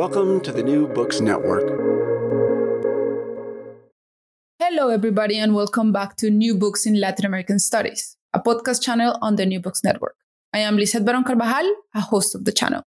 Welcome to the New Books Network. Hello, everybody, and welcome back to New Books in Latin American Studies, a podcast channel on the New Books Network. I am Lizeth Baron Carvajal, a host of the channel.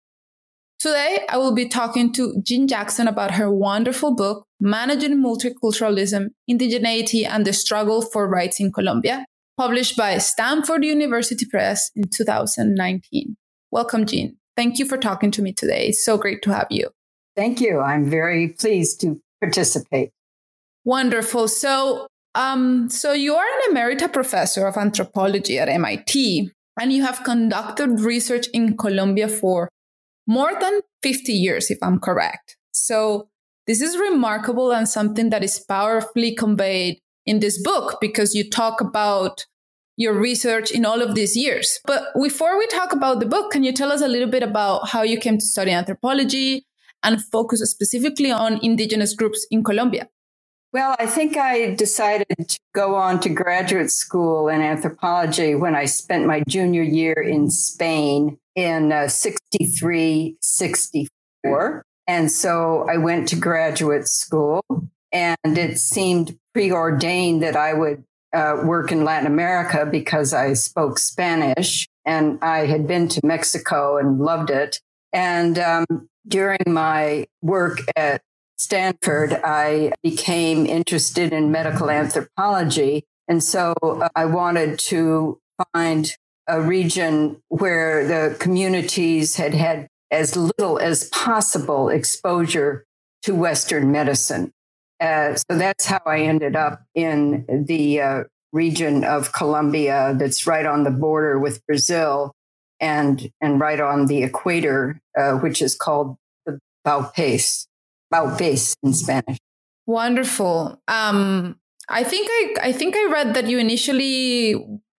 Today, I will be talking to Jean Jackson about her wonderful book, Managing Multiculturalism, Indigeneity, and the Struggle for Rights in Colombia, published by Stanford University Press in 2019. Welcome, Jean. Thank you for talking to me today. It's so great to have you. Thank you. I'm very pleased to participate. Wonderful. So, um, so you are an emerita professor of anthropology at MIT, and you have conducted research in Colombia for more than 50 years, if I'm correct. So, this is remarkable and something that is powerfully conveyed in this book because you talk about your research in all of these years. But before we talk about the book, can you tell us a little bit about how you came to study anthropology and focus specifically on indigenous groups in Colombia? Well, I think I decided to go on to graduate school in anthropology when I spent my junior year in Spain in uh, 63, 64. And so I went to graduate school, and it seemed preordained that I would uh, work in Latin America because I spoke Spanish and I had been to Mexico and loved it. And um, during my work at Stanford, I became interested in medical anthropology. And so uh, I wanted to find a region where the communities had had as little as possible exposure to Western medicine. Uh, so that's how I ended up in the uh, region of Colombia that's right on the border with Brazil and, and right on the equator, uh, which is called the Baupés, Vaupés in Spanish. Wonderful. Um, I think I, I think I read that you initially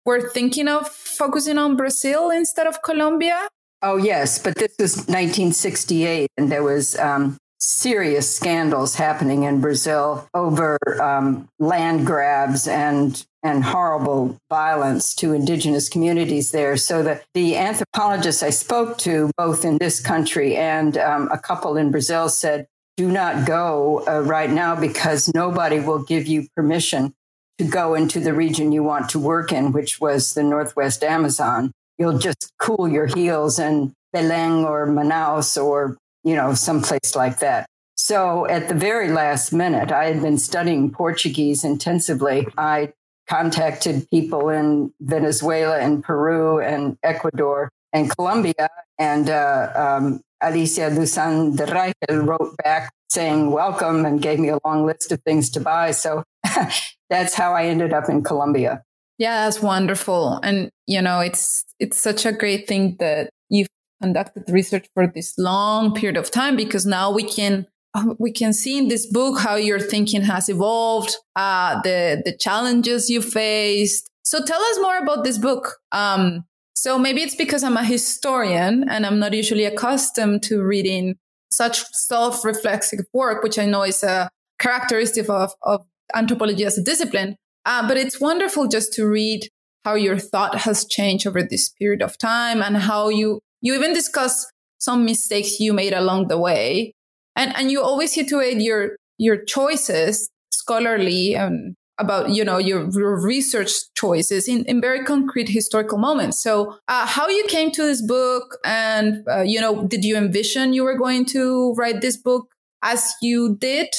were thinking of focusing on Brazil instead of Colombia. Oh yes, but this was 1968, and there was um, serious scandals happening in Brazil over um, land grabs and and horrible violence to indigenous communities there. So the, the anthropologists I spoke to, both in this country and um, a couple in Brazil, said, do not go uh, right now because nobody will give you permission to go into the region you want to work in, which was the Northwest Amazon. You'll just cool your heels in Belém or Manaus or you know, someplace like that. So at the very last minute, I had been studying Portuguese intensively. I contacted people in Venezuela and Peru and Ecuador and Colombia. And uh, um, Alicia Dussán de Reichel wrote back saying welcome and gave me a long list of things to buy. So that's how I ended up in Colombia. Yeah, that's wonderful. And you know, it's it's such a great thing that you've conducted research for this long period of time because now we can um, we can see in this book how your thinking has evolved, uh, the the challenges you faced. So tell us more about this book. Um, so maybe it's because I'm a historian and I'm not usually accustomed to reading such self-reflexive work, which I know is a characteristic of, of anthropology as a discipline. Uh, but it's wonderful just to read how your thought has changed over this period of time and how you you even discuss some mistakes you made along the way and and you always situate your your choices scholarly and about you know your, your research choices in, in very concrete historical moments. So uh, how you came to this book and uh, you know did you envision you were going to write this book as you did?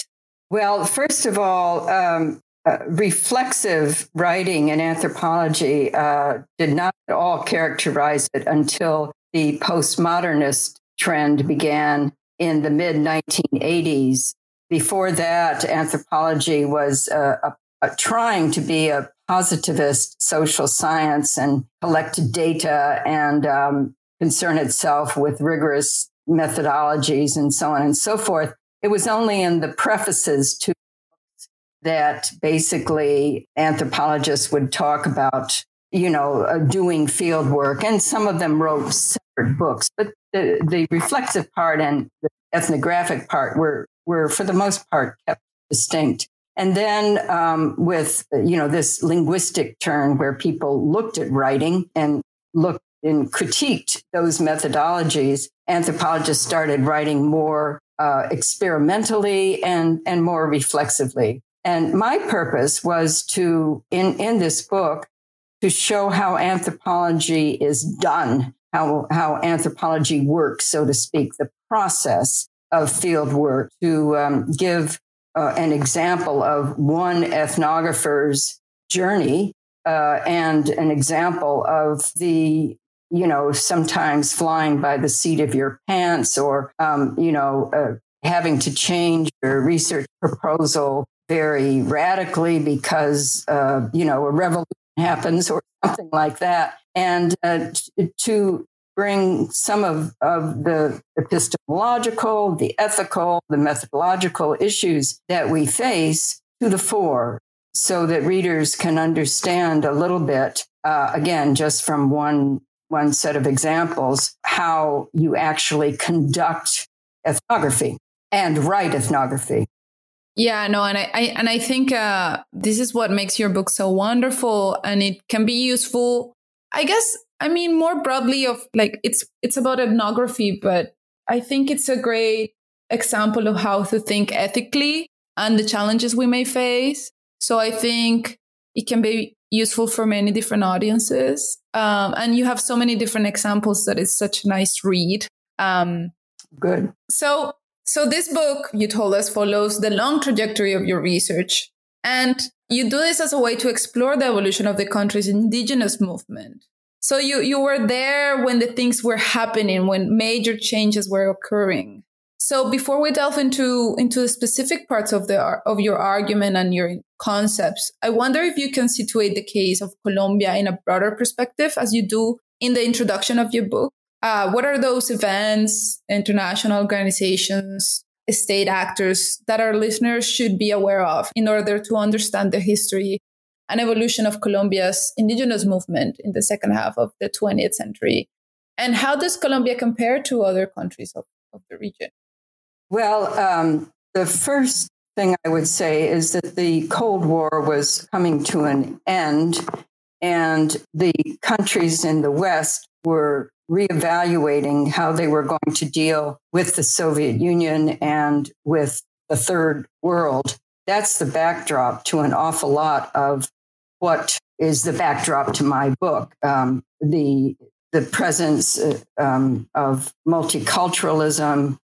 Well first of all um, uh, reflexive writing in anthropology uh, did not at all characterize it until the postmodernist trend began in the mid 1980s. Before that, anthropology was uh, a, a, trying to be a positivist social science and collect data and um, concern itself with rigorous methodologies and so on and so forth. It was only in the prefaces to that basically anthropologists would talk about, you know, uh, doing field work. And some of them wrote separate books, but the, the reflexive part and the ethnographic part were, were for the most part kept distinct. And then um, with, you know, this linguistic turn where people looked at writing and looked and critiqued those methodologies, anthropologists started writing more uh, experimentally and, and more reflexively. And my purpose was to, in, in this book, to show how anthropology is done, how, how anthropology works, so to speak, the process of field work, to um, give uh, an example of one ethnographer's journey uh, and an example of the you know sometimes flying by the seat of your pants or um, you know uh, having to change your research proposal very radically because, uh, you know, a revolution happens or something like that. And uh, to bring some of, of the epistemological, the ethical, the methodological issues that we face to the fore so that readers can understand a little bit, uh, again, just from one, one set of examples, how you actually conduct ethnography and write ethnography. Yeah, no, and I, I and I think uh, this is what makes your book so wonderful, and it can be useful. I guess I mean more broadly of like it's it's about ethnography, but I think it's a great example of how to think ethically and the challenges we may face. So I think it can be useful for many different audiences, um, and you have so many different examples that it's such a nice read. Um, Good. So so this book, you told us, follows the long trajectory of your research. And you do this as a way to explore the evolution of the country's indigenous movement. So you, you were there when the things were happening, when major changes were occurring. So before we delve into, into the specific parts of the, of your argument and your concepts, I wonder if you can situate the case of Colombia in a broader perspective as you do in the introduction of your book. Uh, what are those events, international organizations, state actors that our listeners should be aware of in order to understand the history and evolution of Colombia's indigenous movement in the second half of the 20th century? And how does Colombia compare to other countries of, of the region? Well, um, the first thing I would say is that the Cold War was coming to an end, and the countries in the West were reevaluating how they were going to deal with the Soviet Union and with the third world. That's the backdrop to an awful lot of what is the backdrop to my book. Um, the the presence uh, um, of multiculturalism.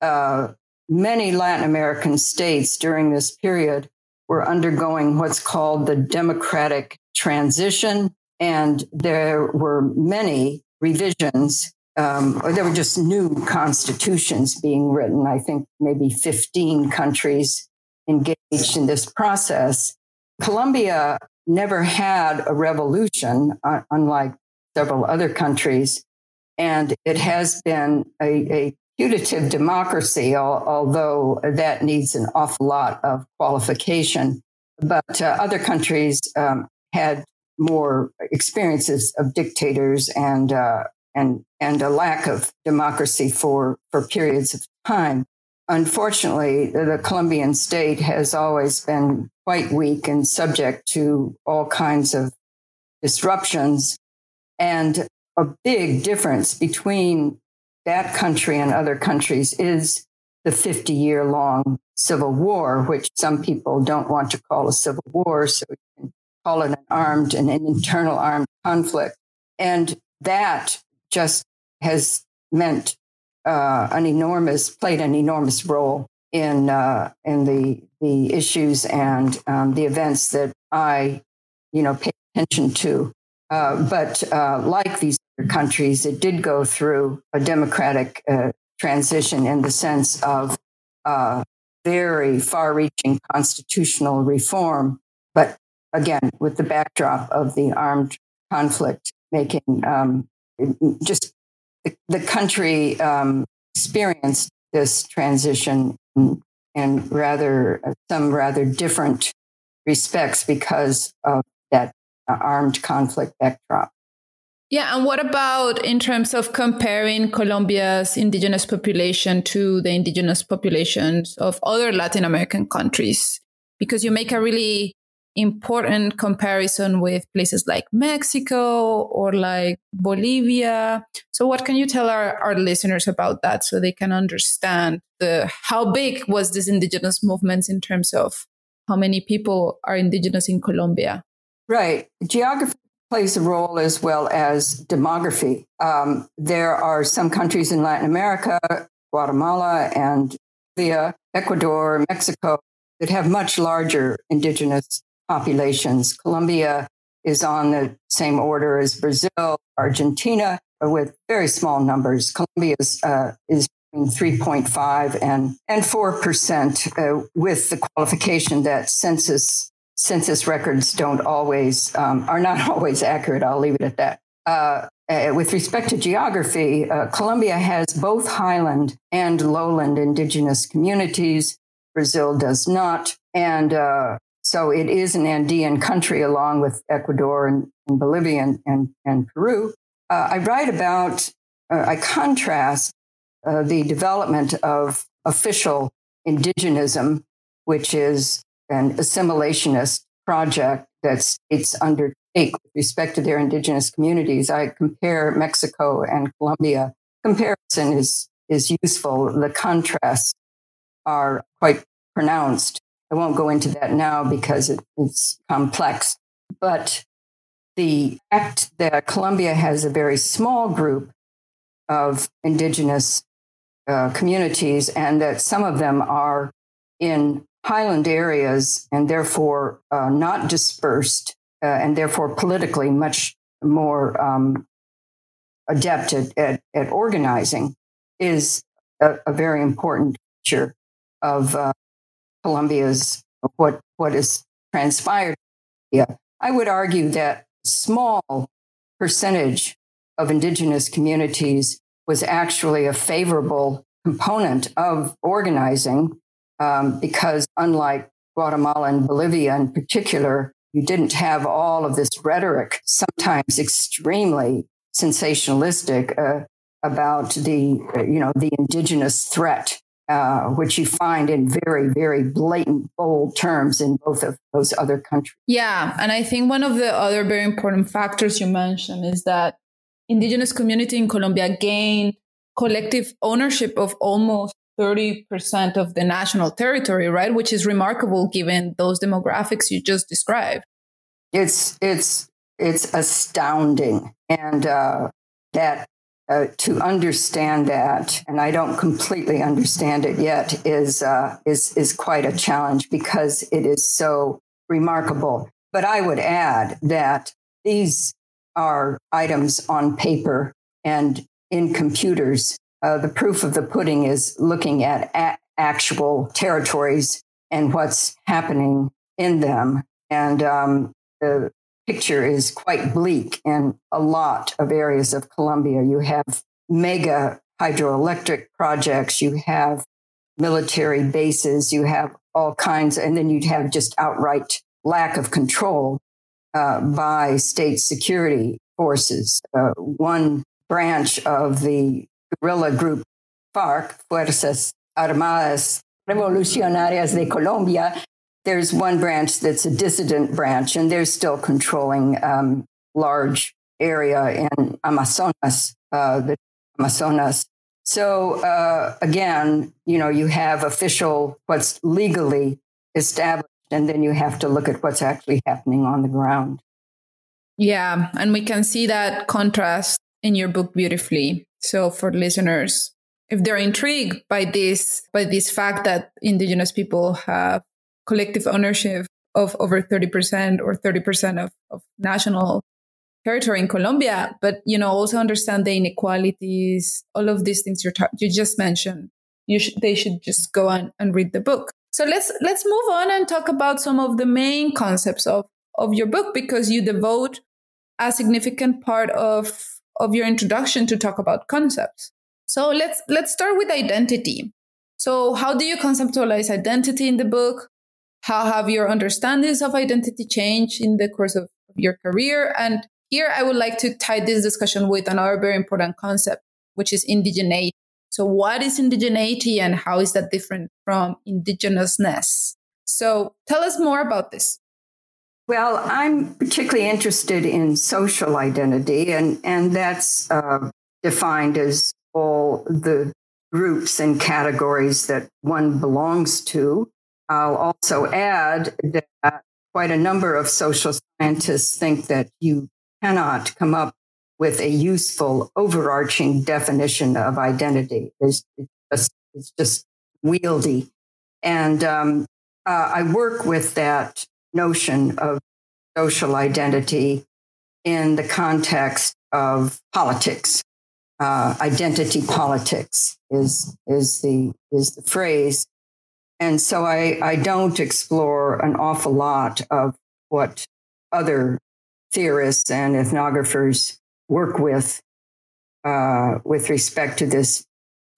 Uh, many Latin American states during this period were undergoing what's called the democratic transition, and there were many revisions, um, or there were just new constitutions being written. I think maybe 15 countries engaged in this process. Colombia never had a revolution, uh, unlike several other countries. And it has been a, a putative democracy, although that needs an awful lot of qualification. But uh, other countries um, had more experiences of dictators and uh, and and a lack of democracy for for periods of time. Unfortunately, the Colombian state has always been quite weak and subject to all kinds of disruptions. And a big difference between that country and other countries is the 50 year long civil war, which some people don't want to call a civil war. So we can call it an armed and an internal armed conflict. And that just has meant uh, an enormous, played an enormous role in, uh, in the, the issues and um, the events that I, you know, pay attention to. Uh, but uh, like these other countries, it did go through a democratic uh, transition in the sense of uh, very far reaching constitutional reform, but again, with the backdrop of the armed conflict, making um, just the, the country um, experienced this transition in, in rather some rather different respects because of that uh, armed conflict backdrop. Yeah, and what about in terms of comparing Colombia's indigenous population to the indigenous populations of other Latin American countries? Because you make a really important comparison with places like Mexico or like Bolivia. So what can you tell our, our listeners about that so they can understand the how big was this indigenous movement in terms of how many people are indigenous in Colombia? Right. Geography plays a role as well as demography. Um, there are some countries in Latin America, Guatemala and Ecuador, Mexico, that have much larger indigenous populations. Colombia is on the same order as Brazil, Argentina, with very small numbers. Colombia is, uh, is between 3.5 and, and 4%, uh, with the qualification that census census records don't always um, are not always accurate. I'll leave it at that. Uh, uh, with respect to geography, uh, Colombia has both highland and lowland indigenous communities. Brazil does not, and uh, so it is an Andean country along with Ecuador and, and Bolivia and, and, and Peru. Uh, I write about, uh, I contrast the development of official indigenism, which is an assimilationist project that states undertake with respect to their indigenous communities. I compare Mexico and Colombia. Comparison is, is useful. The contrasts are quite pronounced. I won't go into that now because it, it's complex. But the fact that Colombia has a very small group of indigenous uh, communities and that some of them are in highland areas and therefore uh, not dispersed uh, and therefore politically much more um, adept at, at, at, organizing is a, a, very important feature of Colombia's what what has transpired. Yeah, I would argue that small percentage of indigenous communities was actually a favorable component of organizing um, because unlike Guatemala and Bolivia in particular, you didn't have all of this rhetoric, sometimes extremely sensationalistic, uh, about the you know the indigenous threat, uh, which you find in very very blatant, bold terms in both of those other countries. Yeah, and I think one of the other very important factors you mentioned is that indigenous community in Colombia gained collective ownership of almost 30% of the national territory, right? Which is remarkable given those demographics you just described. It's, it's, it's astounding. And uh, that uh, to understand that, and I don't completely understand it yet, is, uh, is, is quite a challenge because it is so remarkable. But I would add that these are items on paper and in computers uh, the proof of the pudding is looking at a- actual territories and what's happening in them. And um, the picture is quite bleak in a lot of areas of Colombia. You have mega hydroelectric projects, you have military bases, you have all kinds, and then you'd have just outright lack of control uh, by state security forces. Uh, one branch of the guerrilla group FARC, Fuerzas Armadas Revolucionarias de Colombia, there's one branch that's a dissident branch, and they're still controlling um, large area in Amazonas, uh, the Amazonas. So uh, again, you know, you have official what's legally established, and then you have to look at what's actually happening on the ground. Yeah, and we can see that contrast in your book beautifully. So for listeners, if they're intrigued by this by this fact that indigenous people have collective ownership of over 30% or 30% of, of national territory in Colombia, but you know also understand the inequalities, all of these things you you just mentioned. You sh- they should just go on and read the book. So let's let's move on and talk about some of the main concepts of of your book because you devote a significant part of of your introduction to talk about concepts. So let's let's start with identity. So how do you conceptualize identity in the book? How have your understandings of identity changed in the course of your career? And here I would like to tie this discussion with another very important concept, which is indigeneity. So what is indigeneity and how is that different from indigenousness? So tell us more about this. Well, I'm particularly interested in social identity, and, and that's uh, defined as all the groups and categories that one belongs to. I'll also add that quite a number of social scientists think that you cannot come up with a useful overarching definition of identity. It's, just, it's just wieldy. And um, uh, I work with that notion of social identity in the context of politics. Uh, identity politics is is the is the phrase, and so I I don't explore an awful lot of what other theorists and ethnographers work with uh, with respect to this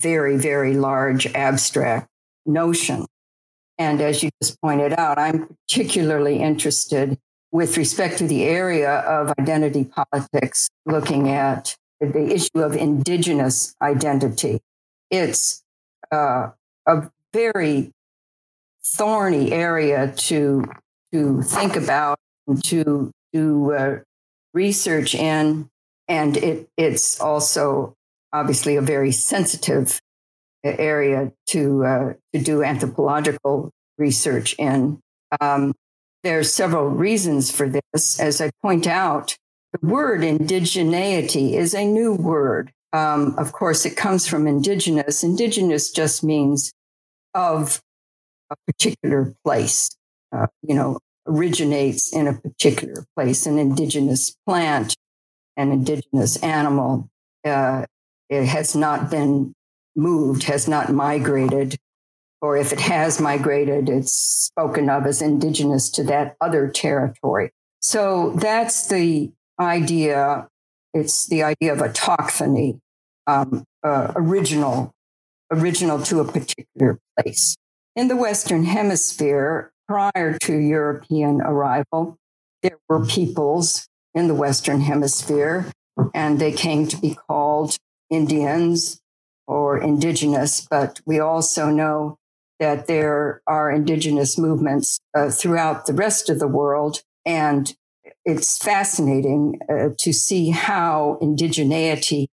very very large abstract notion. And as you just pointed out, I'm particularly interested with respect to the area of identity politics, looking at the issue of indigenous identity. It's uh, a very thorny area to to think about and to do uh, research in, and it it's also obviously a very sensitive area to uh, to do anthropological research in. Um, there are several reasons for this. As I point out, the word indigeneity is a new word. Um, of course, it comes from indigenous. Indigenous just means of a particular place, uh, you know, originates in a particular place, an indigenous plant, an indigenous animal. Uh, it has not been moved, has not migrated, or if it has migrated, it's spoken of as indigenous to that other territory. So that's the idea. It's the idea of autochthony, um, uh, original, original to a particular place. In the Western Hemisphere, prior to European arrival, there were peoples in the Western Hemisphere, and they came to be called Indians or indigenous. But we also know that there are indigenous movements uh, throughout the rest of the world. And it's fascinating uh, to see how indigeneity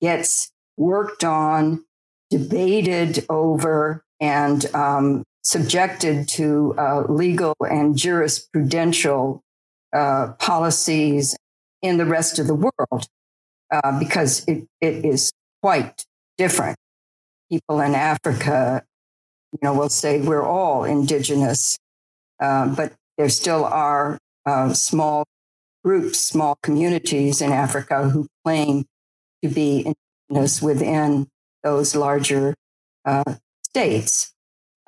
gets worked on, debated over, and um, subjected to uh, legal and jurisprudential uh, policies in the rest of the world uh, because it, it is quite different. People in Africa you know, will say we're all indigenous, uh, but there still are uh, small groups, small communities in Africa who claim to be indigenous within those larger uh, states,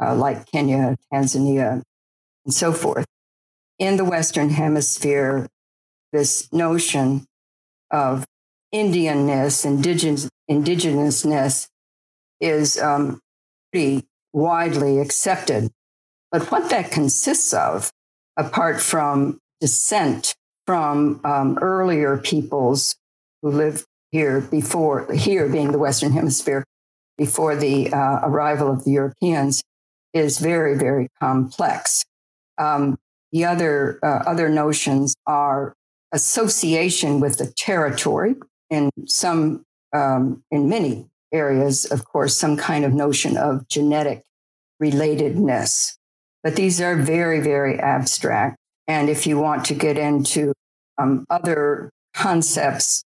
uh, like Kenya, Tanzania, and so forth. In the Western Hemisphere, this notion of Indianness, indigenous, indigenousness, is um, pretty widely accepted. But what that consists of, apart from descent from um, earlier peoples who lived here before, here being the Western Hemisphere, before the uh, arrival of the Europeans is very, very complex. Um, the other uh, other notions are association with the territory in some um, in many areas, of course, some kind of notion of genetic relatedness. But these are very, very abstract. And if you want to get into um, other concepts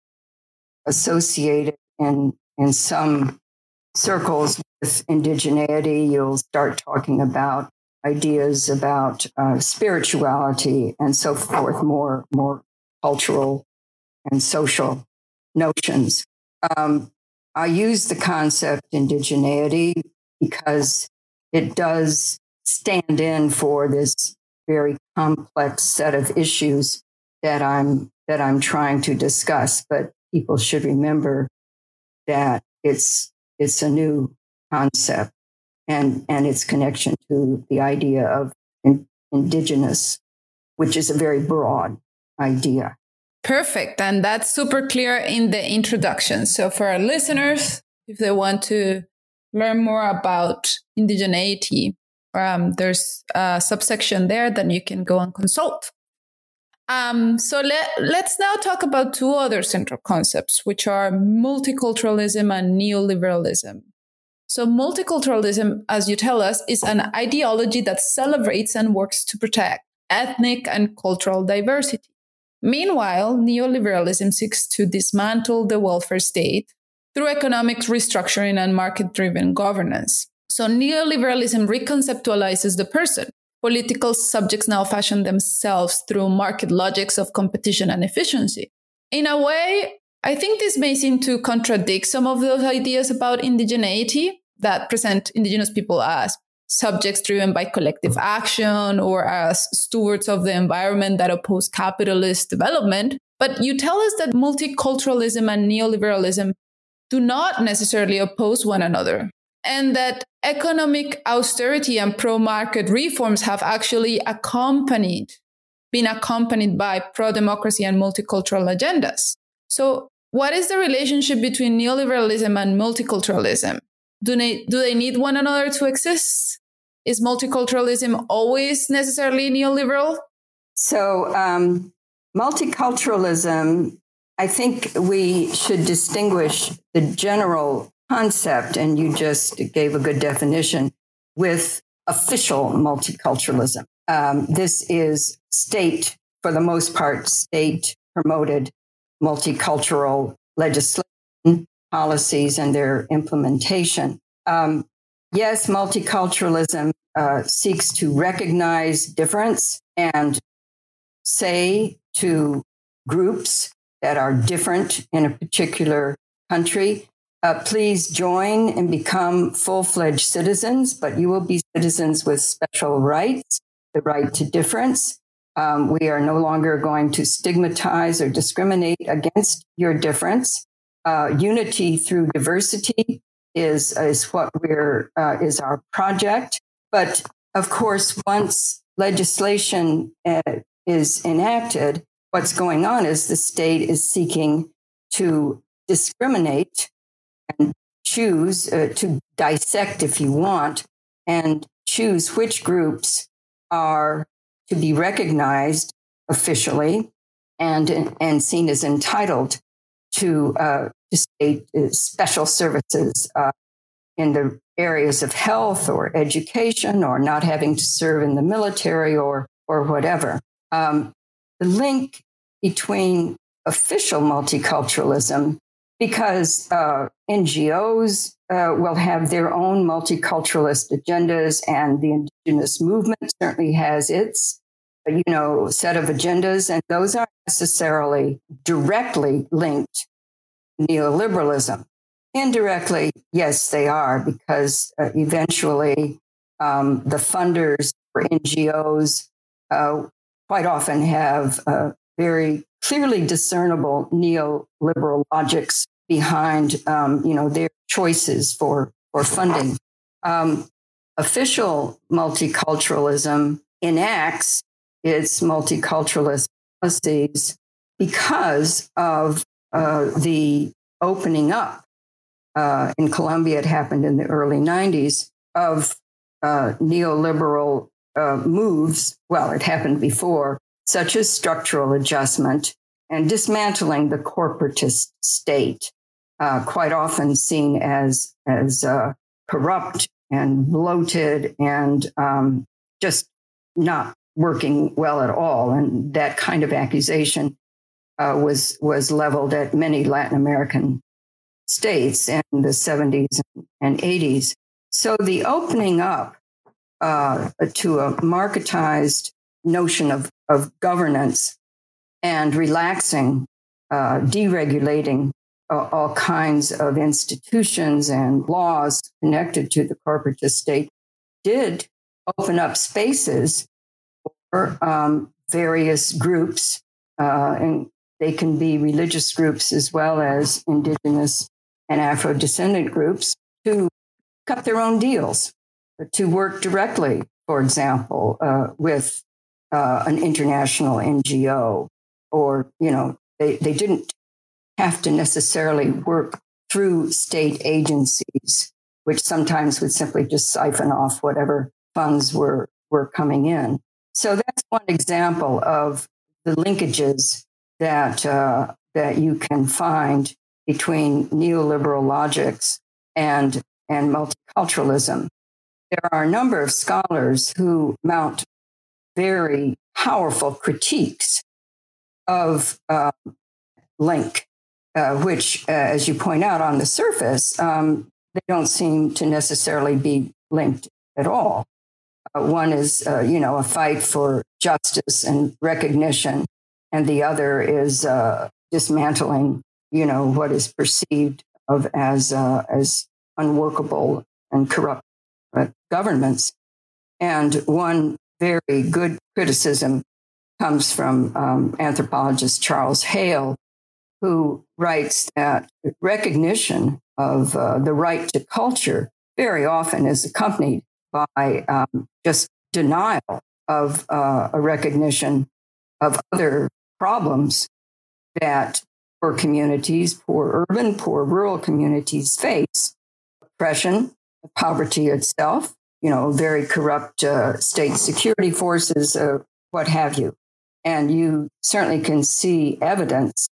associated in, in some circles with indigeneity, you'll start talking about ideas about uh, spirituality and so forth, more, more cultural and social notions. Um, I use the concept indigeneity because it does stand in for this very complex set of issues that I'm that I'm trying to discuss. But people should remember that it's it's a new concept and and its connection to the idea of in, indigenous, which is a very broad idea. Perfect. And that's super clear in the introduction. So for our listeners, if they want to learn more about indigeneity, um, there's a subsection there that you can go and consult. Um, so let, let's now talk about two other central concepts, which are multiculturalism and neoliberalism. So multiculturalism, as you tell us, is an ideology that celebrates and works to protect ethnic and cultural diversity. Meanwhile, neoliberalism seeks to dismantle the welfare state through economic restructuring and market driven governance. So neoliberalism reconceptualizes the person. Political subjects now fashion themselves through market logics of competition and efficiency. In a way, I think this may seem to contradict some of those ideas about indigeneity that present indigenous people as subjects driven by collective action or as stewards of the environment that oppose capitalist development. But you tell us that multiculturalism and neoliberalism do not necessarily oppose one another, and that economic austerity and pro market reforms have actually accompanied, been accompanied by pro democracy and multicultural agendas. So, what is the relationship between neoliberalism and multiculturalism? Do they, do they need one another to exist? is multiculturalism always necessarily neoliberal? So, um, multiculturalism, I think we should distinguish the general concept, and you just gave a good definition, with official multiculturalism. Um, this is state, for the most part, state promoted multicultural legislation, policies, and their implementation. Um, Yes, multiculturalism uh, seeks to recognize difference and say to groups that are different in a particular country, uh, please join and become full fledged citizens, but you will be citizens with special rights, the right to difference. Um, we are no longer going to stigmatize or discriminate against your difference. Uh, unity through diversity is is what we're uh, is our project. But of course, once legislation uh, is enacted, what's going on is the state is seeking to discriminate and choose uh, to dissect, if you want, and choose which groups are to be recognized officially and and seen as entitled to uh, to state uh, special services uh, in the areas of health or education or not having to serve in the military or or whatever. Um, the link between official multiculturalism, because uh, NGOs uh, will have their own multiculturalist agendas, and the indigenous movement certainly has its you know set of agendas, and those aren't necessarily directly linked to neoliberalism. Indirectly, yes, they are, because uh, eventually um, the funders for NGOs uh, quite often have uh, very clearly discernible neoliberal logics behind, um, you know, their choices for for funding. Um, official multiculturalism enacts its multiculturalist policies because of uh, the opening up uh, in Colombia, it happened in the early 90s, of uh, neoliberal uh, moves. Well, it happened before, such as structural adjustment and dismantling the corporatist state, uh, quite often seen as, as uh, corrupt and bloated and um, just not working well at all. And that kind of accusation uh, was was leveled at many Latin American states in the 70s and 80s. So the opening up uh, to a marketized notion of, of governance and relaxing, uh, deregulating all kinds of institutions and laws connected to the corporate state did open up spaces for um, various groups, uh, and they can be religious groups as well as indigenous and Afro descendant groups to cut their own deals, to work directly, for example, uh, with uh, an international NGO, or, you know, they, they didn't have to necessarily work through state agencies, which sometimes would simply just siphon off whatever funds were, were coming in. So that's one example of the linkages that uh, that you can find between neoliberal logics and and multiculturalism. There are a number of scholars who mount very powerful critiques of uh, link, uh, which, uh, as you point out on the surface, um, they don't seem to necessarily be linked at all. Uh, one is, uh, you know, a fight for justice and recognition, and the other is uh, dismantling, you know, what is perceived of as uh, as unworkable and corrupt governments. And one very good criticism comes from um, anthropologist Charles Hale, who writes that recognition of uh, the right to culture very often is accompanied by um, just denial of uh, a recognition of other problems that poor communities, poor urban, poor rural communities face oppression, poverty itself, you know, very corrupt uh, state security forces, uh, what have you. And you certainly can see evidence,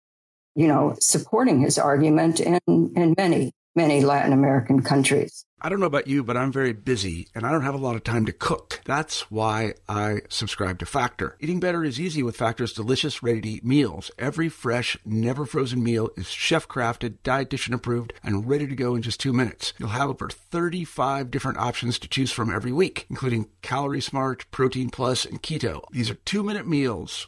you know, supporting his argument in, in many, many Latin American countries. I don't know about you, but I'm very busy and I don't have a lot of time to cook. That's why I subscribe to Factor. Eating better is easy with Factor's delicious, ready to eat meals. Every fresh, never frozen meal is chef crafted, dietitian approved, and ready to go in just two minutes. You'll have over 35 different options to choose from every week, including Calorie Smart, Protein Plus, and Keto. These are two minute meals.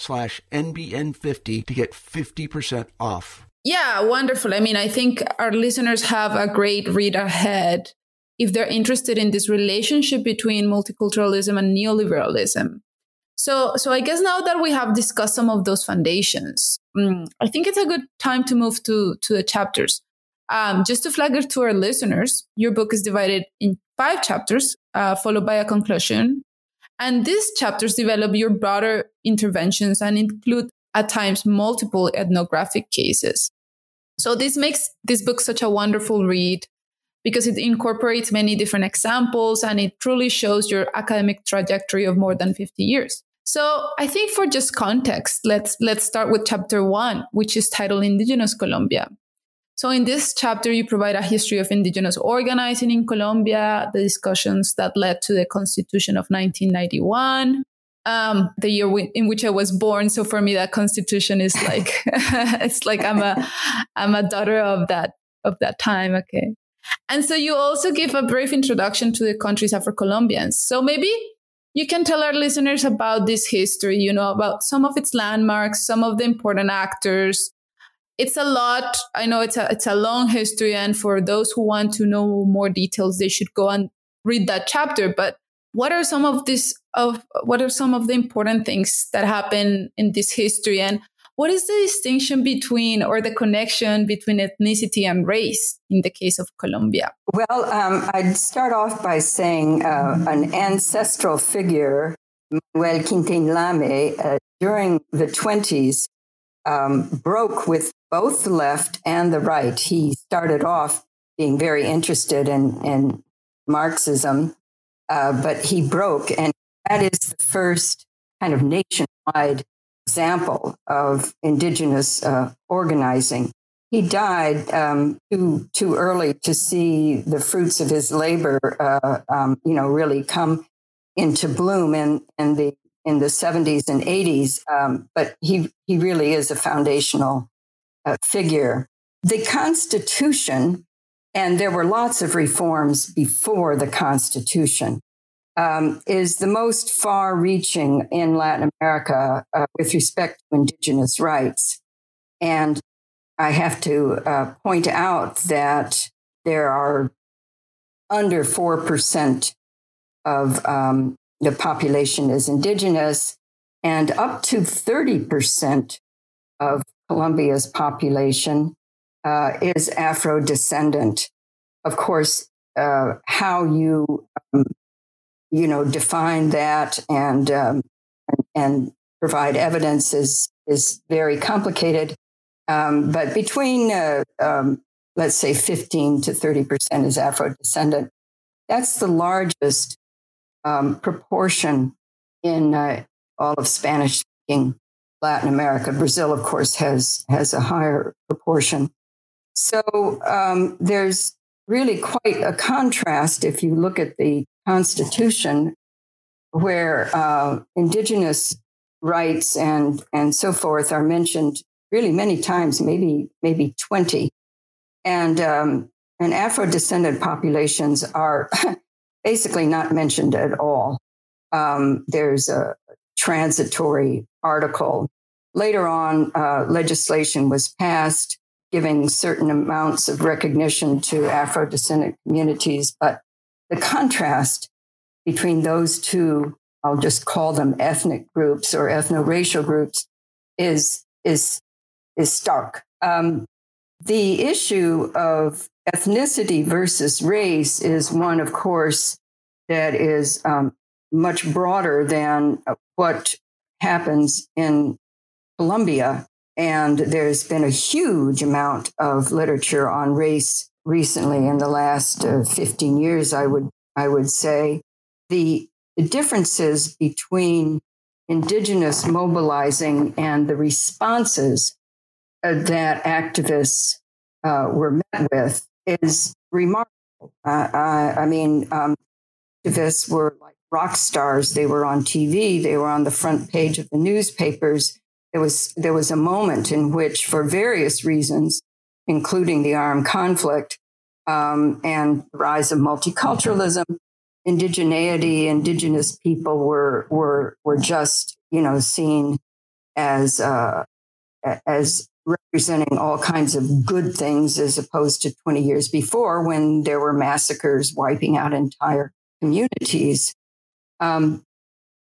slash NBN50 to get 50% off. Yeah, wonderful. I mean, I think our listeners have a great read ahead if they're interested in this relationship between multiculturalism and neoliberalism. So, so I guess now that we have discussed some of those foundations, um, I think it's a good time to move to to the chapters. Um, just to flag it to our listeners, your book is divided in five chapters, uh, followed by a conclusion, and these chapters develop your broader interventions and include at times multiple ethnographic cases. So this makes this book such a wonderful read because it incorporates many different examples and it truly shows your academic trajectory of more than 50 years. So I think for just context, let's let's start with chapter 1, which is titled Indigenous Colombia. So, in this chapter, you provide a history of indigenous organizing in Colombia, the discussions that led to the Constitution of 1991, um, the year w- in which I was born. So for me, that Constitution is like it's like I'm a I'm a daughter of that of that time. Okay, and so you also give a brief introduction to the country's Afro Colombians. So maybe you can tell our listeners about this history, you know, about some of its landmarks, some of the important actors. It's a lot. I know it's a it's a long history, and for those who want to know more details, they should go and read that chapter. But what are some of this of what are some of the important things that happen in this history and what is the distinction between or the connection between ethnicity and race in the case of Colombia? Well, um, I'd start off by saying uh, an ancestral figure, Manuel Quintin Lame, uh, during the 20s, um, broke with both the left and the right. He started off being very interested in, in Marxism, uh, but he broke, and that is the first kind of nationwide example of indigenous uh, organizing. He died um, too too early to see the fruits of his labor, uh, um, you know, really come into bloom in, in the in the 70s and 80s. Um, but he he really is a foundational uh, figure. The Constitution, and there were lots of reforms before the Constitution um, is the most far reaching in Latin America uh, with respect to indigenous rights. And I have to uh, point out that there are under 4% of um, the population is indigenous, and up to 30% of Colombia's population uh, is Afro descendant. Of course, uh, how you um, you know, define that and um, and, and, provide evidence is is very complicated. Um, but between uh, um, let's say 15 to 30 percent is Afro descendant. That's the largest um, proportion in uh, all of Spanish speaking Latin America. Brazil, of course, has has a higher proportion. So um, there's really quite a contrast if you look at the Constitution, where uh, indigenous rights and and so forth are mentioned really many times, maybe maybe twenty, and um, and Afro descendant populations are basically not mentioned at all. Um, there's a transitory article. Later on, uh, legislation was passed giving certain amounts of recognition to Afro descendant communities, but the contrast between those two, I'll just call them ethnic groups or ethno-racial groups, is is is stark. Um, the issue of ethnicity versus race is one, of course, that is um, much broader than what happens in Colombia. And there's been a huge amount of literature on race recently in the last uh, 15 years, I would, I would say. The, the differences between indigenous mobilizing and the responses uh, that activists uh, were met with is remarkable. Uh, I, I, mean, um, activists were like rock stars. They were on TV. They were on the front page of the newspapers. There was there was a moment in which, for various reasons, including the armed conflict um, and the rise of multiculturalism, indigeneity, indigenous people were were were just you know seen as uh, as representing all kinds of good things as opposed to 20 years before when there were massacres wiping out entire communities. Um,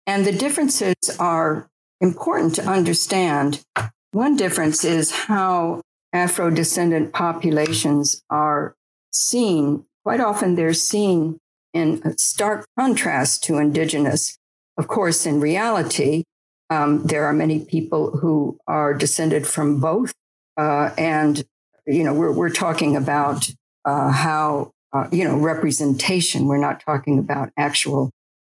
and the differences are important to understand. One difference is how Afro descendant populations are seen. Quite often, they're seen in stark contrast to indigenous. Of course, in reality, um, there are many people who are descended from both. Uh, and, you know, we're, we're talking about uh, how, uh, you know, representation. We're not talking about actual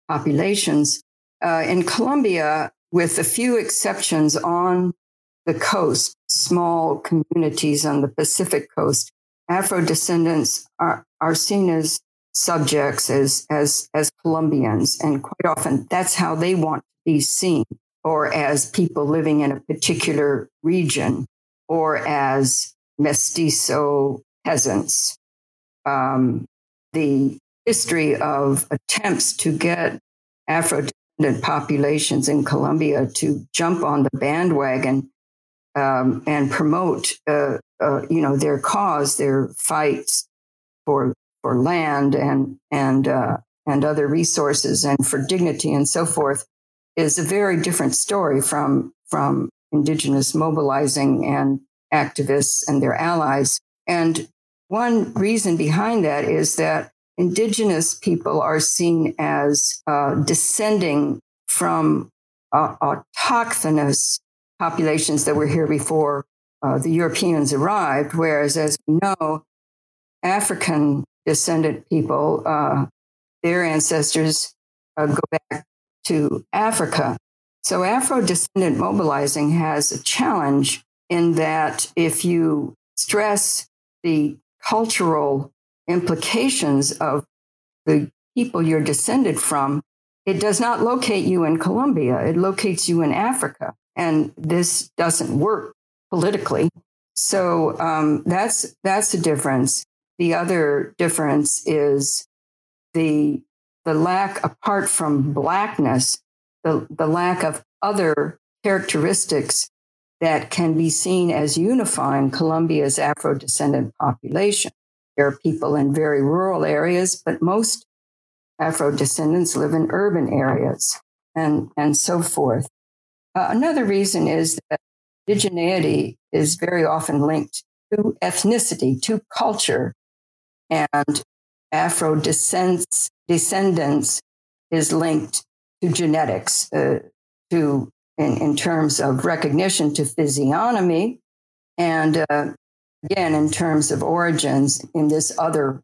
populations. Uh, in Colombia, with a few exceptions on the coast, small communities on the Pacific coast, Afro descendants are, are seen as subjects, as, as, as Colombians. And quite often that's how they want to be seen, or as people living in a particular region, or as mestizo peasants. Um, the history of attempts to get Afro descendant populations in Colombia to jump on the bandwagon um, and promote, uh, uh, you know, their cause, their fights for for land and and uh, and other resources and for dignity and so forth, is a very different story from from indigenous mobilizing and activists and their allies. And one reason behind that is that indigenous people are seen as uh, descending from uh, autochthonous populations that were here before uh, the Europeans arrived, whereas, as we know, African descendant people, uh, their ancestors uh, go back to Africa. So, Afro descendant mobilizing has a challenge in that if you stress the cultural implications of the people you're descended from, it does not locate you in Colombia, it locates you in Africa. And this doesn't work politically. So um, that's that's a difference. The other difference is the the lack, apart from blackness, the, the lack of other characteristics that can be seen as unifying Colombia's Afro descendant population. There are people in very rural areas, but most Afro descendants live in urban areas and, and so forth. Uh, another reason is that indigeneity is very often linked to ethnicity, to culture, and Afro descendants, descendants is linked to genetics, uh, to in, in terms of recognition to physiognomy, and uh, again in terms of origins in this other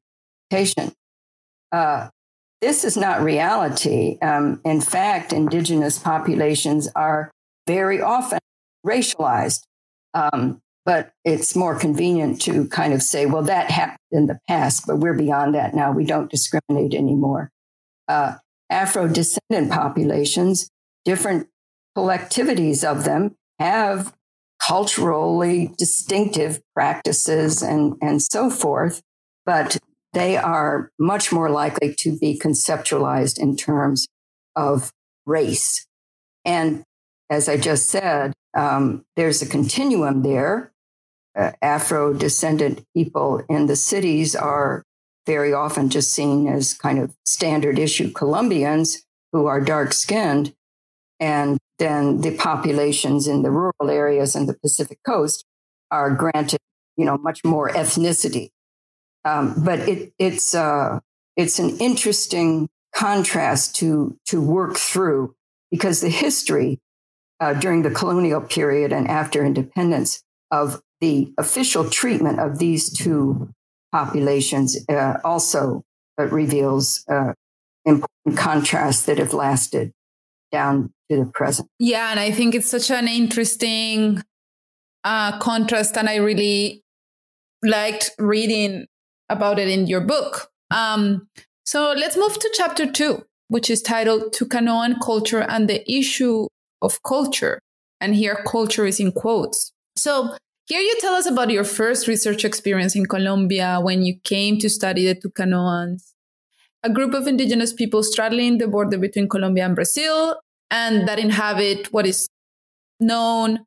patient. Uh, this is not reality. Um, in fact, indigenous populations are very often racialized. Um, but it's more convenient to kind of say, well, that happened in the past, but we're beyond that now. We don't discriminate anymore. Uh, Afro descendant populations, different collectivities of them have culturally distinctive practices and, and so forth, but they are much more likely to be conceptualized in terms of race. And as I just said, um, there's a continuum there. Uh, Afro descendant people in the cities are very often just seen as kind of standard issue Colombians who are dark skinned. And then the populations in the rural areas and the Pacific coast are granted, you know, much more ethnicity. Um, but it, it's, uh, it's an interesting contrast to, to work through because the history uh, during the colonial period and after independence of the official treatment of these two populations uh, also uh, reveals uh, important contrasts that have lasted down to the present. Yeah, and I think it's such an interesting uh, contrast, and I really liked reading about it in your book. Um, so let's move to chapter two, which is titled Tucanoan Culture and the Issue of Culture. And here, culture is in quotes. So here you tell us about your first research experience in Colombia when you came to study the Tucanoans, a group of indigenous people straddling the border between Colombia and Brazil, and that inhabit what is known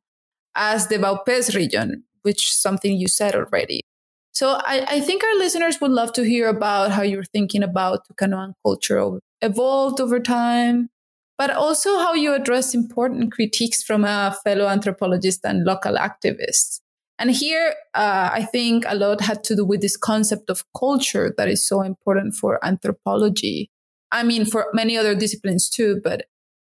as the Vaupés region, which is something you said already. So I, I, think our listeners would love to hear about how you're thinking about Tucanoan culture evolved over time, but also how you address important critiques from a fellow anthropologist and local activist. And here, uh, I think a lot had to do with this concept of culture that is so important for anthropology. I mean, for many other disciplines too, but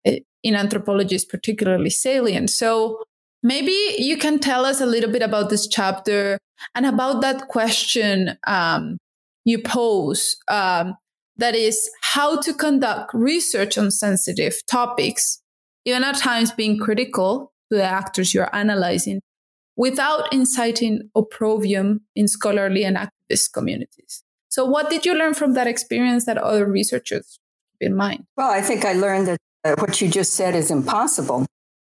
in anthropology is particularly salient. So maybe you can tell us a little bit about this chapter and about that question um, you pose um, that is how to conduct research on sensitive topics, even at times being critical to the actors you're analyzing without inciting opprobrium in scholarly and activist communities. So, what did you learn from that experience that other researchers keep in mind? Well, I think I learned that what you just said is impossible.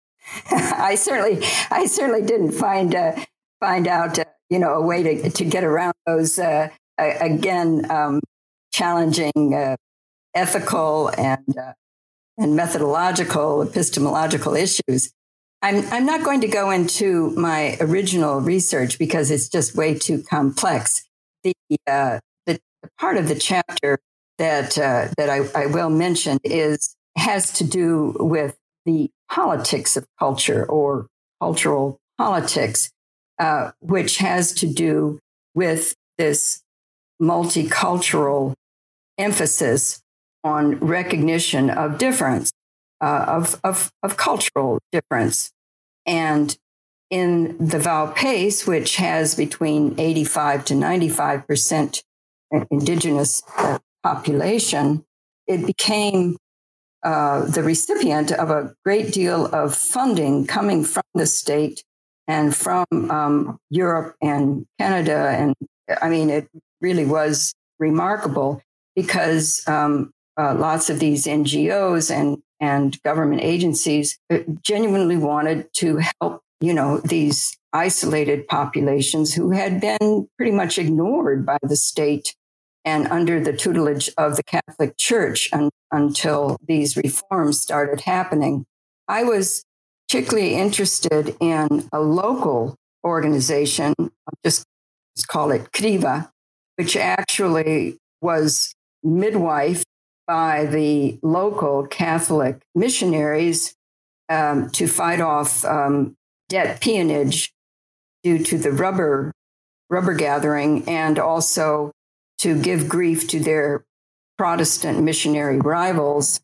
I certainly, I certainly didn't find uh, find out, uh, you know, a way to to get around those uh, again um, challenging uh, ethical and uh, and methodological, epistemological issues. I'm, I'm not going to go into my original research because it's just way too complex. The, uh, the, part of the chapter that, uh, that I, I will mention is, has to do with the politics of culture or cultural politics, uh, which has to do with this multicultural emphasis on recognition of difference, uh, of, of, of cultural difference. And in the Vaupés, which has between 85 to 95% indigenous uh, population, it became uh, the recipient of a great deal of funding coming from the state and from um, Europe and Canada. And I mean, it really was remarkable because um, uh, lots of these NGOs and and government agencies uh, genuinely wanted to help, you know, these isolated populations who had been pretty much ignored by the state and under the tutelage of the Catholic Church un- until these reforms started happening. I was particularly interested in a local organization, I'll just call it Criva, which actually was midwife by the local Catholic missionaries um, to fight off um, debt peonage due to the rubber rubber gathering and also to give grief to their Protestant missionary rivals.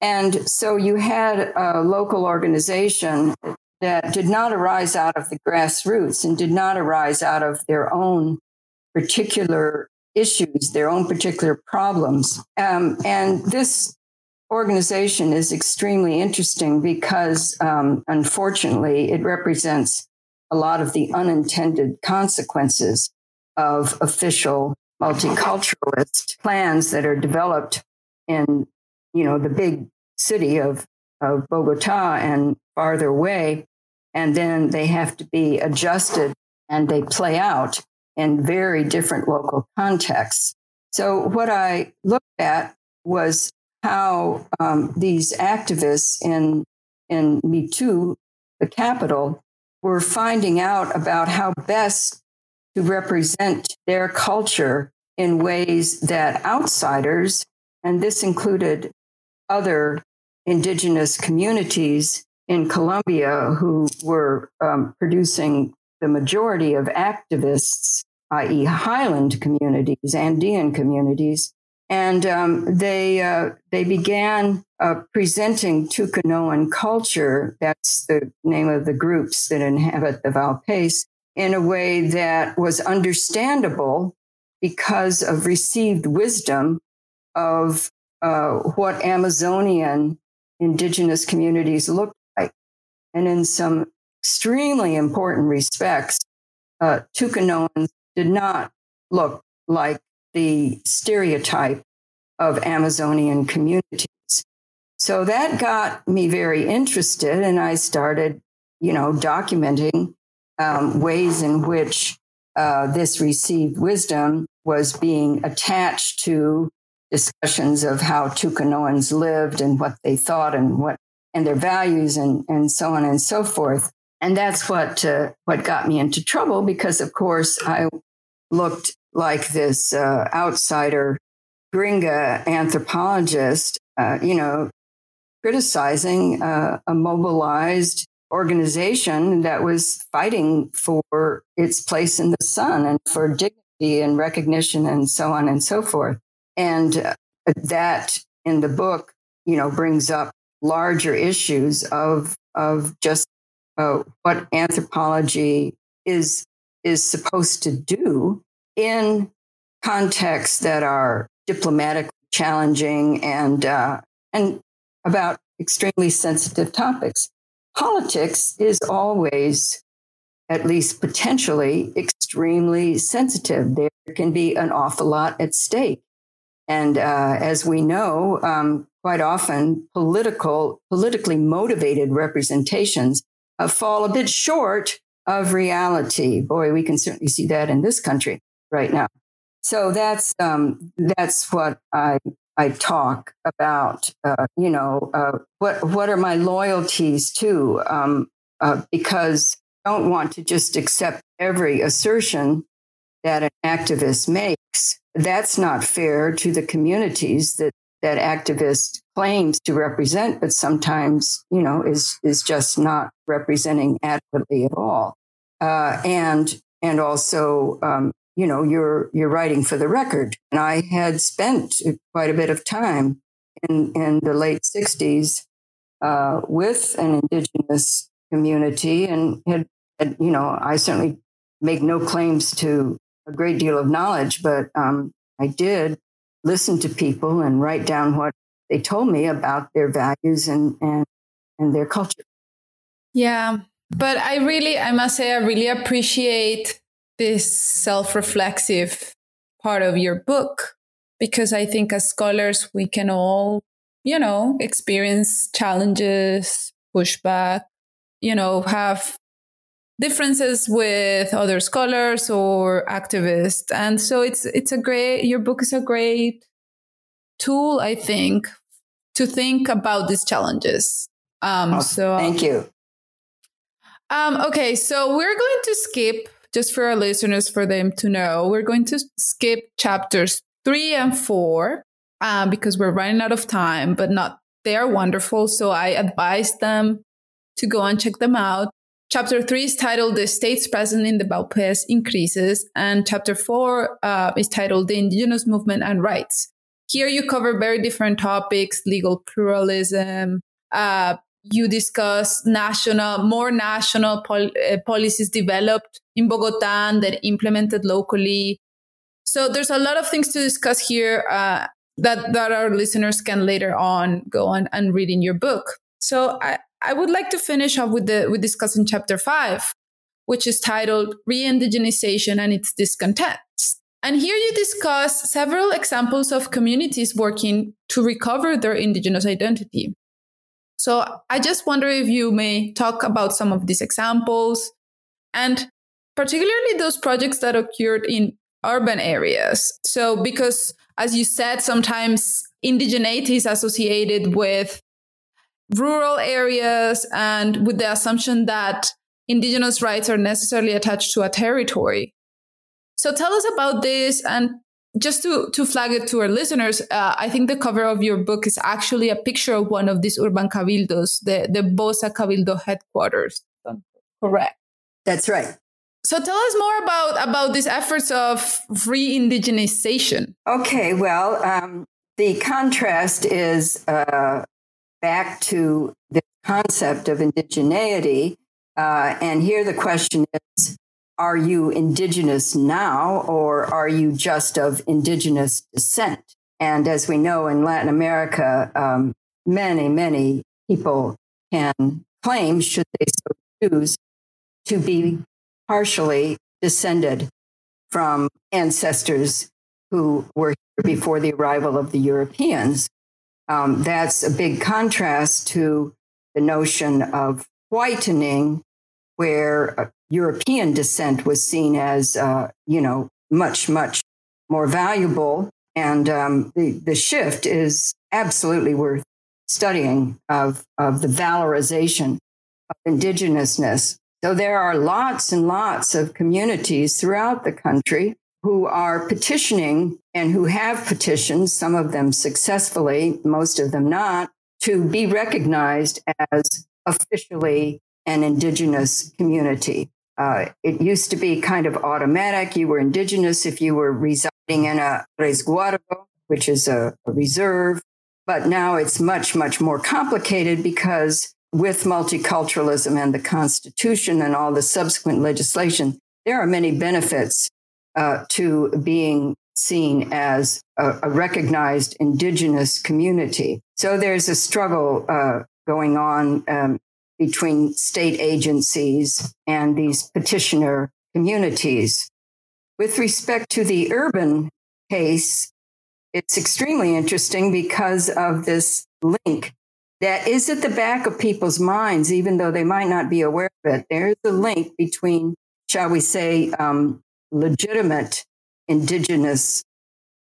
And so you had a local organization that did not arise out of the grassroots and did not arise out of their own particular issues, their own particular problems. Um, and this organization is extremely interesting because, um, unfortunately, it represents a lot of the unintended consequences of official multiculturalist plans that are developed in, you know, the big city of, of Bogota and farther away. And then they have to be adjusted and they play out in very different local contexts. So, what I looked at was how um, these activists in, in Mitú, the capital, were finding out about how best to represent their culture in ways that outsiders, and this included other indigenous communities in Colombia who were um, producing the majority of activists i.e., highland communities, Andean communities. And um, they, uh, they began uh, presenting Tucanoan culture, that's the name of the groups that inhabit the Vaupés, in a way that was understandable because of received wisdom of uh, what Amazonian indigenous communities look like. And in some extremely important respects, uh, Tucanoans did not look like the stereotype of Amazonian communities. So that got me very interested, and I started, you know, documenting um, ways in which uh, this received wisdom was being attached to discussions of how Tucanoans lived and what they thought and what and their values and and so on and so forth. And that's what uh, what got me into trouble because, of course, I looked like this uh, outsider gringa anthropologist, uh, you know, criticizing uh, a mobilized organization that was fighting for its place in the sun and for dignity and recognition and so on and so forth. And uh, that in the book, you know, brings up larger issues of of just uh, what anthropology is is supposed to do in contexts that are diplomatically challenging and uh, and about extremely sensitive topics. Politics is always, at least potentially, extremely sensitive. There can be an awful lot at stake, and uh, as we know, um, quite often political, politically motivated representations uh, fall a bit short of reality. Boy, we can certainly see that in this country right now. So that's um, that's what I I talk about, uh, you know, uh, what what are my loyalties to? Um, uh, because I don't want to just accept every assertion that an activist makes. That's not fair to the communities that that activist claims to represent, but sometimes, you know, is is just not representing adequately at all. Uh, and and also um, you know you're you're writing for the record. And i had spent quite a bit of time in in the late 60s uh, with an indigenous community and had, had, you know i certainly make no claims to a great deal of knowledge but um, i did listen to people and write down what they told me about their values and and and their culture. Yeah but i really i must say i really appreciate this self reflexive part of your book because I think as scholars, we can all, you know, experience challenges, pushback, you know, have differences with other scholars or activists. And so it's, it's a great, your book is a great tool, I think, to think about these challenges. Um, oh, so thank you. Um, okay. So we're going to skip just for our listeners, for them to know, we're going to skip chapters three and four um, because we're running out of time, but not, they are wonderful. So I advise them to go and check them out. Chapter three is titled The States Present in the Vaupés Increases, and chapter four uh, is titled The Indigenous Movement and Rights. Here you cover very different topics legal pluralism, uh, you discuss national, more national pol- uh, policies developed in Bogota and that implemented locally. So there's a lot of things to discuss here uh, that that our listeners can later on go on and read in your book. So I, I would like to finish off with the with discussing chapter five, which is titled Re-indigenization and its discontents. And here you discuss several examples of communities working to recover their indigenous identity. So I just wonder if you may talk about some of these examples and particularly those projects that occurred in urban areas. So because as you said, sometimes indigeneity is associated with rural areas and with the assumption that indigenous rights are necessarily attached to a territory. So tell us about this and just to, to flag it to our listeners, uh, I think the cover of your book is actually a picture of one of these urban cabildos, the, the Bosa Cabildo headquarters. Correct. That's right. So tell us more about, about these efforts of re-indigenization. Okay, well, um, the contrast is uh, back to the concept of indigeneity. Uh, and here the question is, are you indigenous now or are you just of indigenous descent? And as we know in Latin America, um, many, many people can claim, should they so choose, to be partially descended from ancestors who were here before the arrival of the Europeans. Um, that's a big contrast to the notion of whitening, where uh, European descent was seen as, uh, you know, much, much more valuable. And um, the, the shift is absolutely worth studying of, of the valorization of indigenousness. So there are lots and lots of communities throughout the country who are petitioning and who have petitioned, some of them successfully, most of them not, to be recognized as officially an indigenous community. Uh, it used to be kind of automatic. You were indigenous if you were residing in a resguardo, which is a, a reserve. But now it's much, much more complicated because with multiculturalism and the Constitution and all the subsequent legislation, there are many benefits uh, to being seen as a, a, recognized indigenous community. So there's a struggle uh, going on um, between state agencies and these petitioner communities. With respect to the urban case, it's extremely interesting because of this link that is at the back of people's minds, even though they might not be aware of it. There's a link between, shall we say, um, legitimate indigenous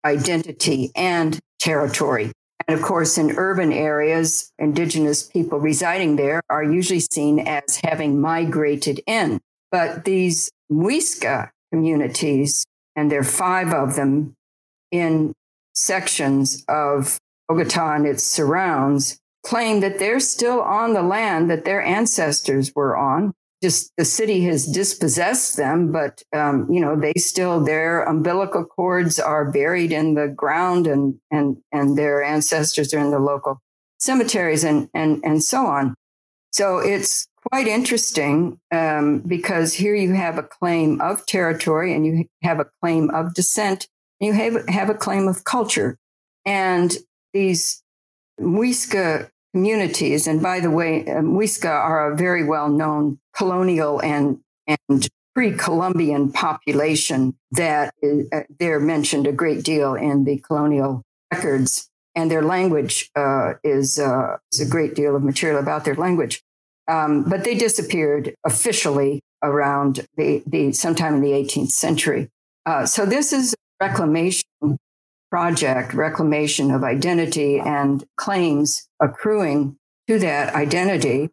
identity and territory. And of course, in urban areas, indigenous people residing there are usually seen as having migrated in. But these Muisca communities, and there are five of them in sections of Bogota and its surrounds, claim that they're still on the land that their ancestors were on just the city has dispossessed them, but um, you know they still their umbilical cords are buried in the ground, and and and their ancestors are in the local cemeteries, and and and so on. So it's quite interesting um, because here you have a claim of territory, and you have a claim of descent, you have have a claim of culture, and these Muisca communities. And by the way, um, Muisca are a very well known colonial and, and pre Columbian population that is, uh, they're mentioned a great deal in the colonial records. And their language uh, is, uh, is a great deal of material about their language. Um, but they disappeared officially around the, the sometime in the 18th century. Uh, so this is reclamation project, reclamation of identity and claims accruing to that identity.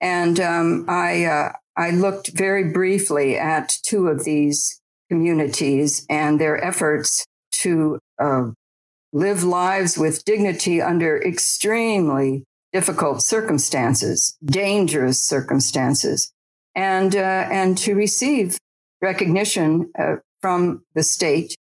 And um, I, uh, I looked very briefly at two of these communities and their efforts to uh, live lives with dignity under extremely difficult circumstances, dangerous circumstances, and, uh, and to receive recognition uh, from the state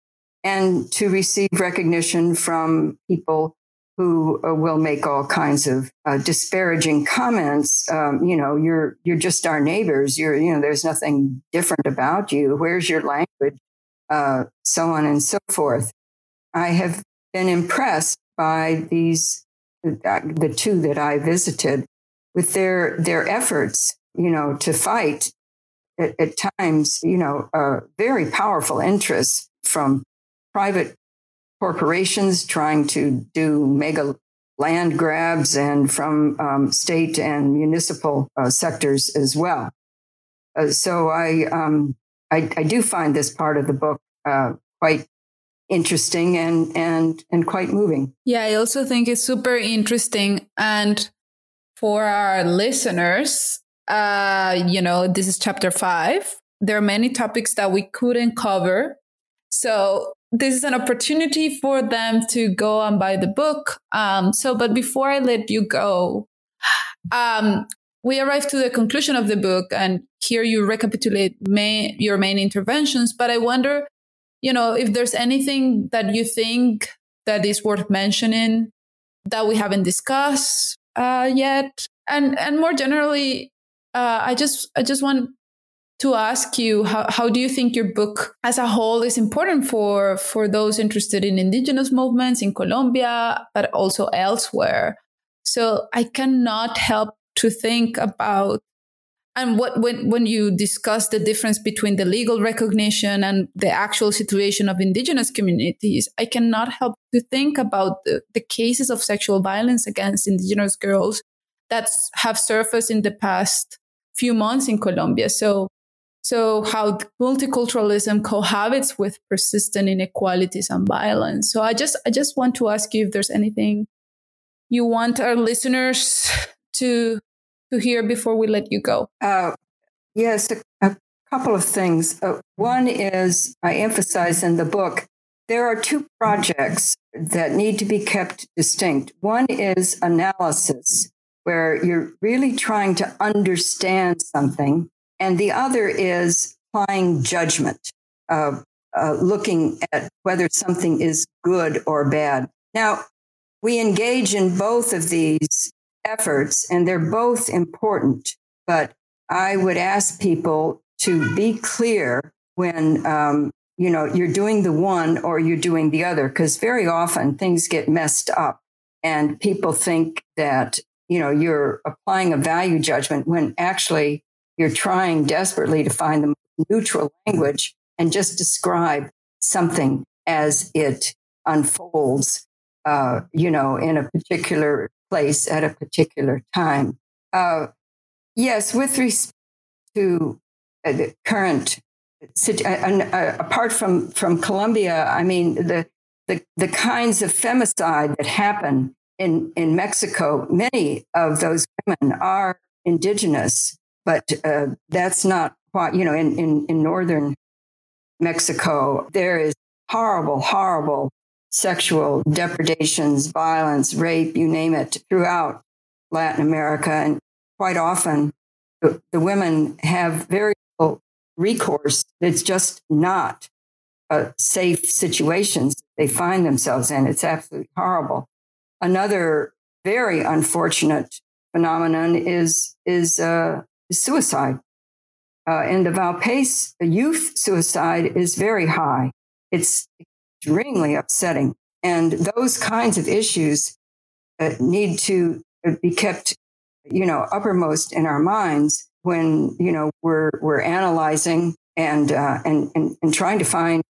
and to receive recognition from people who uh, will make all kinds of uh, disparaging comments. Um, you know, you're you're just our neighbors. You're you know, there's nothing different about you. Where's your language? Uh, so on and so forth. I have been impressed by these uh, the two that I visited with their their efforts. You know, to fight at, at times. You know, uh, very powerful interests from private corporations trying to do mega land grabs and from um, state and municipal uh, sectors as well. Uh, so I, um, I, I do find this part of the book uh, quite interesting and and and quite moving. Yeah, I also think it's super interesting and for our listeners, uh, you know, this is chapter five. There are many topics that we couldn't cover. So this is an opportunity for them to go and buy the book. Um, so, but before I let you go, um, we arrive to the conclusion of the book, and here you recapitulate may, your main interventions. But I wonder, you know, if there's anything that you think that is worth mentioning that we haven't discussed uh, yet, and and more generally, uh, I just I just want to ask you how, how do you think your book as a whole is important for for those interested in indigenous movements in Colombia but also elsewhere so I cannot help to think about and what when when you discuss the difference between the legal recognition and the actual situation of indigenous communities I cannot help to think about the, the cases of sexual violence against indigenous girls that have surfaced in the past few months in Colombia. So so how multiculturalism cohabits with persistent inequalities and violence. So I just, I just want to ask you if there's anything you want our listeners to, to hear before we let you go. Uh, yes, a, a, couple of things. Uh, one is I emphasize in the book, there are two projects that need to be kept distinct. One is analysis, where you're really trying to understand something and the other is applying judgment, uh, uh, looking at whether something is good or bad. Now, we engage in both of these efforts, and they're both important. But I would ask people to be clear when um, you know you're doing the one or you're doing the other, because very often things get messed up, and people think that you know you're applying a value judgment when actually you're trying desperately to find the neutral language and just describe something as it unfolds, uh, you know, in a particular place at a particular time. Uh, yes, with respect to uh, the current situation, uh, uh, apart from, from Colombia, I mean, the, the, the kinds of femicide that happen in, in Mexico, many of those women are indigenous, but uh, that's not quite, you know, in, in, in northern Mexico, there is horrible, horrible sexual depredations, violence, rape, you name it, throughout Latin America. And quite often, the, the women have very little recourse. It's just not safe situations they find themselves in. It's absolutely horrible. Another very unfortunate phenomenon is is uh, suicide. Uh, in the Vaupés, youth suicide is very high. It's extremely upsetting, and those kinds of issues uh, need to be kept, you know, uppermost in our minds when you know we're we're analyzing and uh, and, and and trying to find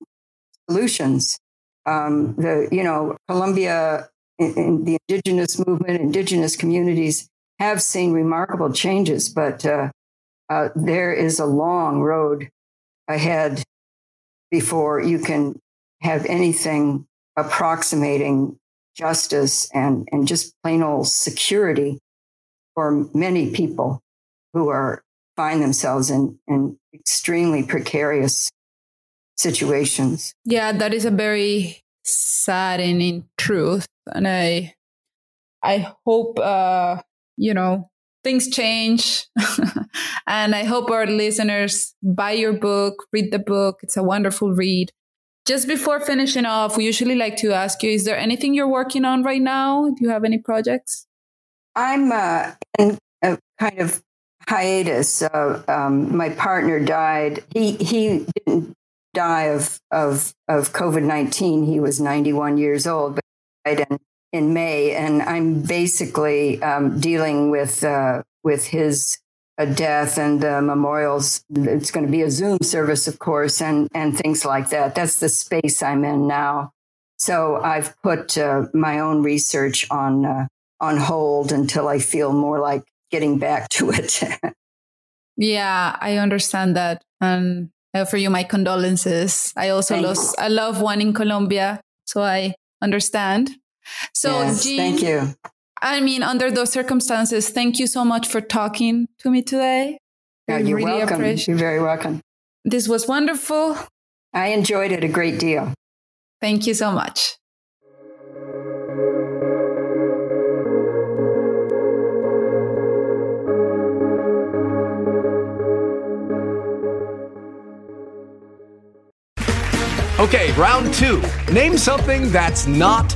solutions. Um, the you know Colombia in, in the indigenous movement, indigenous communities have seen remarkable changes, but uh, uh, there is a long road ahead before you can have anything approximating justice and, and just plain old security for many people who are find themselves in, in extremely precarious situations. Yeah, that is a very saddening truth. And I I hope uh, you know, things change. and I hope our listeners buy your book, read the book. It's a wonderful read. Just before finishing off, we usually like to ask you, is there anything you're working on right now? Do you have any projects? I'm uh, in a kind of hiatus. Uh, um, my partner died. He he didn't die of of of COVID nineteen. He was ninety one years old, but died in May, and I'm basically um, dealing with uh, with his uh, death and uh, memorials. It's going to be a Zoom service, of course, and and things like that. That's the space I'm in now. So I've put uh, my own research on uh, on hold until I feel more like getting back to it. yeah, I understand that, and uh, for you, my condolences. I also Thank lost a loved one in Colombia, so I understand. So, yes, Jean, thank you. I mean, under those circumstances, thank you so much for talking to me today. Yeah, you're really welcome. Appreciate. You're very welcome. This was wonderful. I enjoyed it a great deal. Thank you so much. Okay, round two. Name something that's not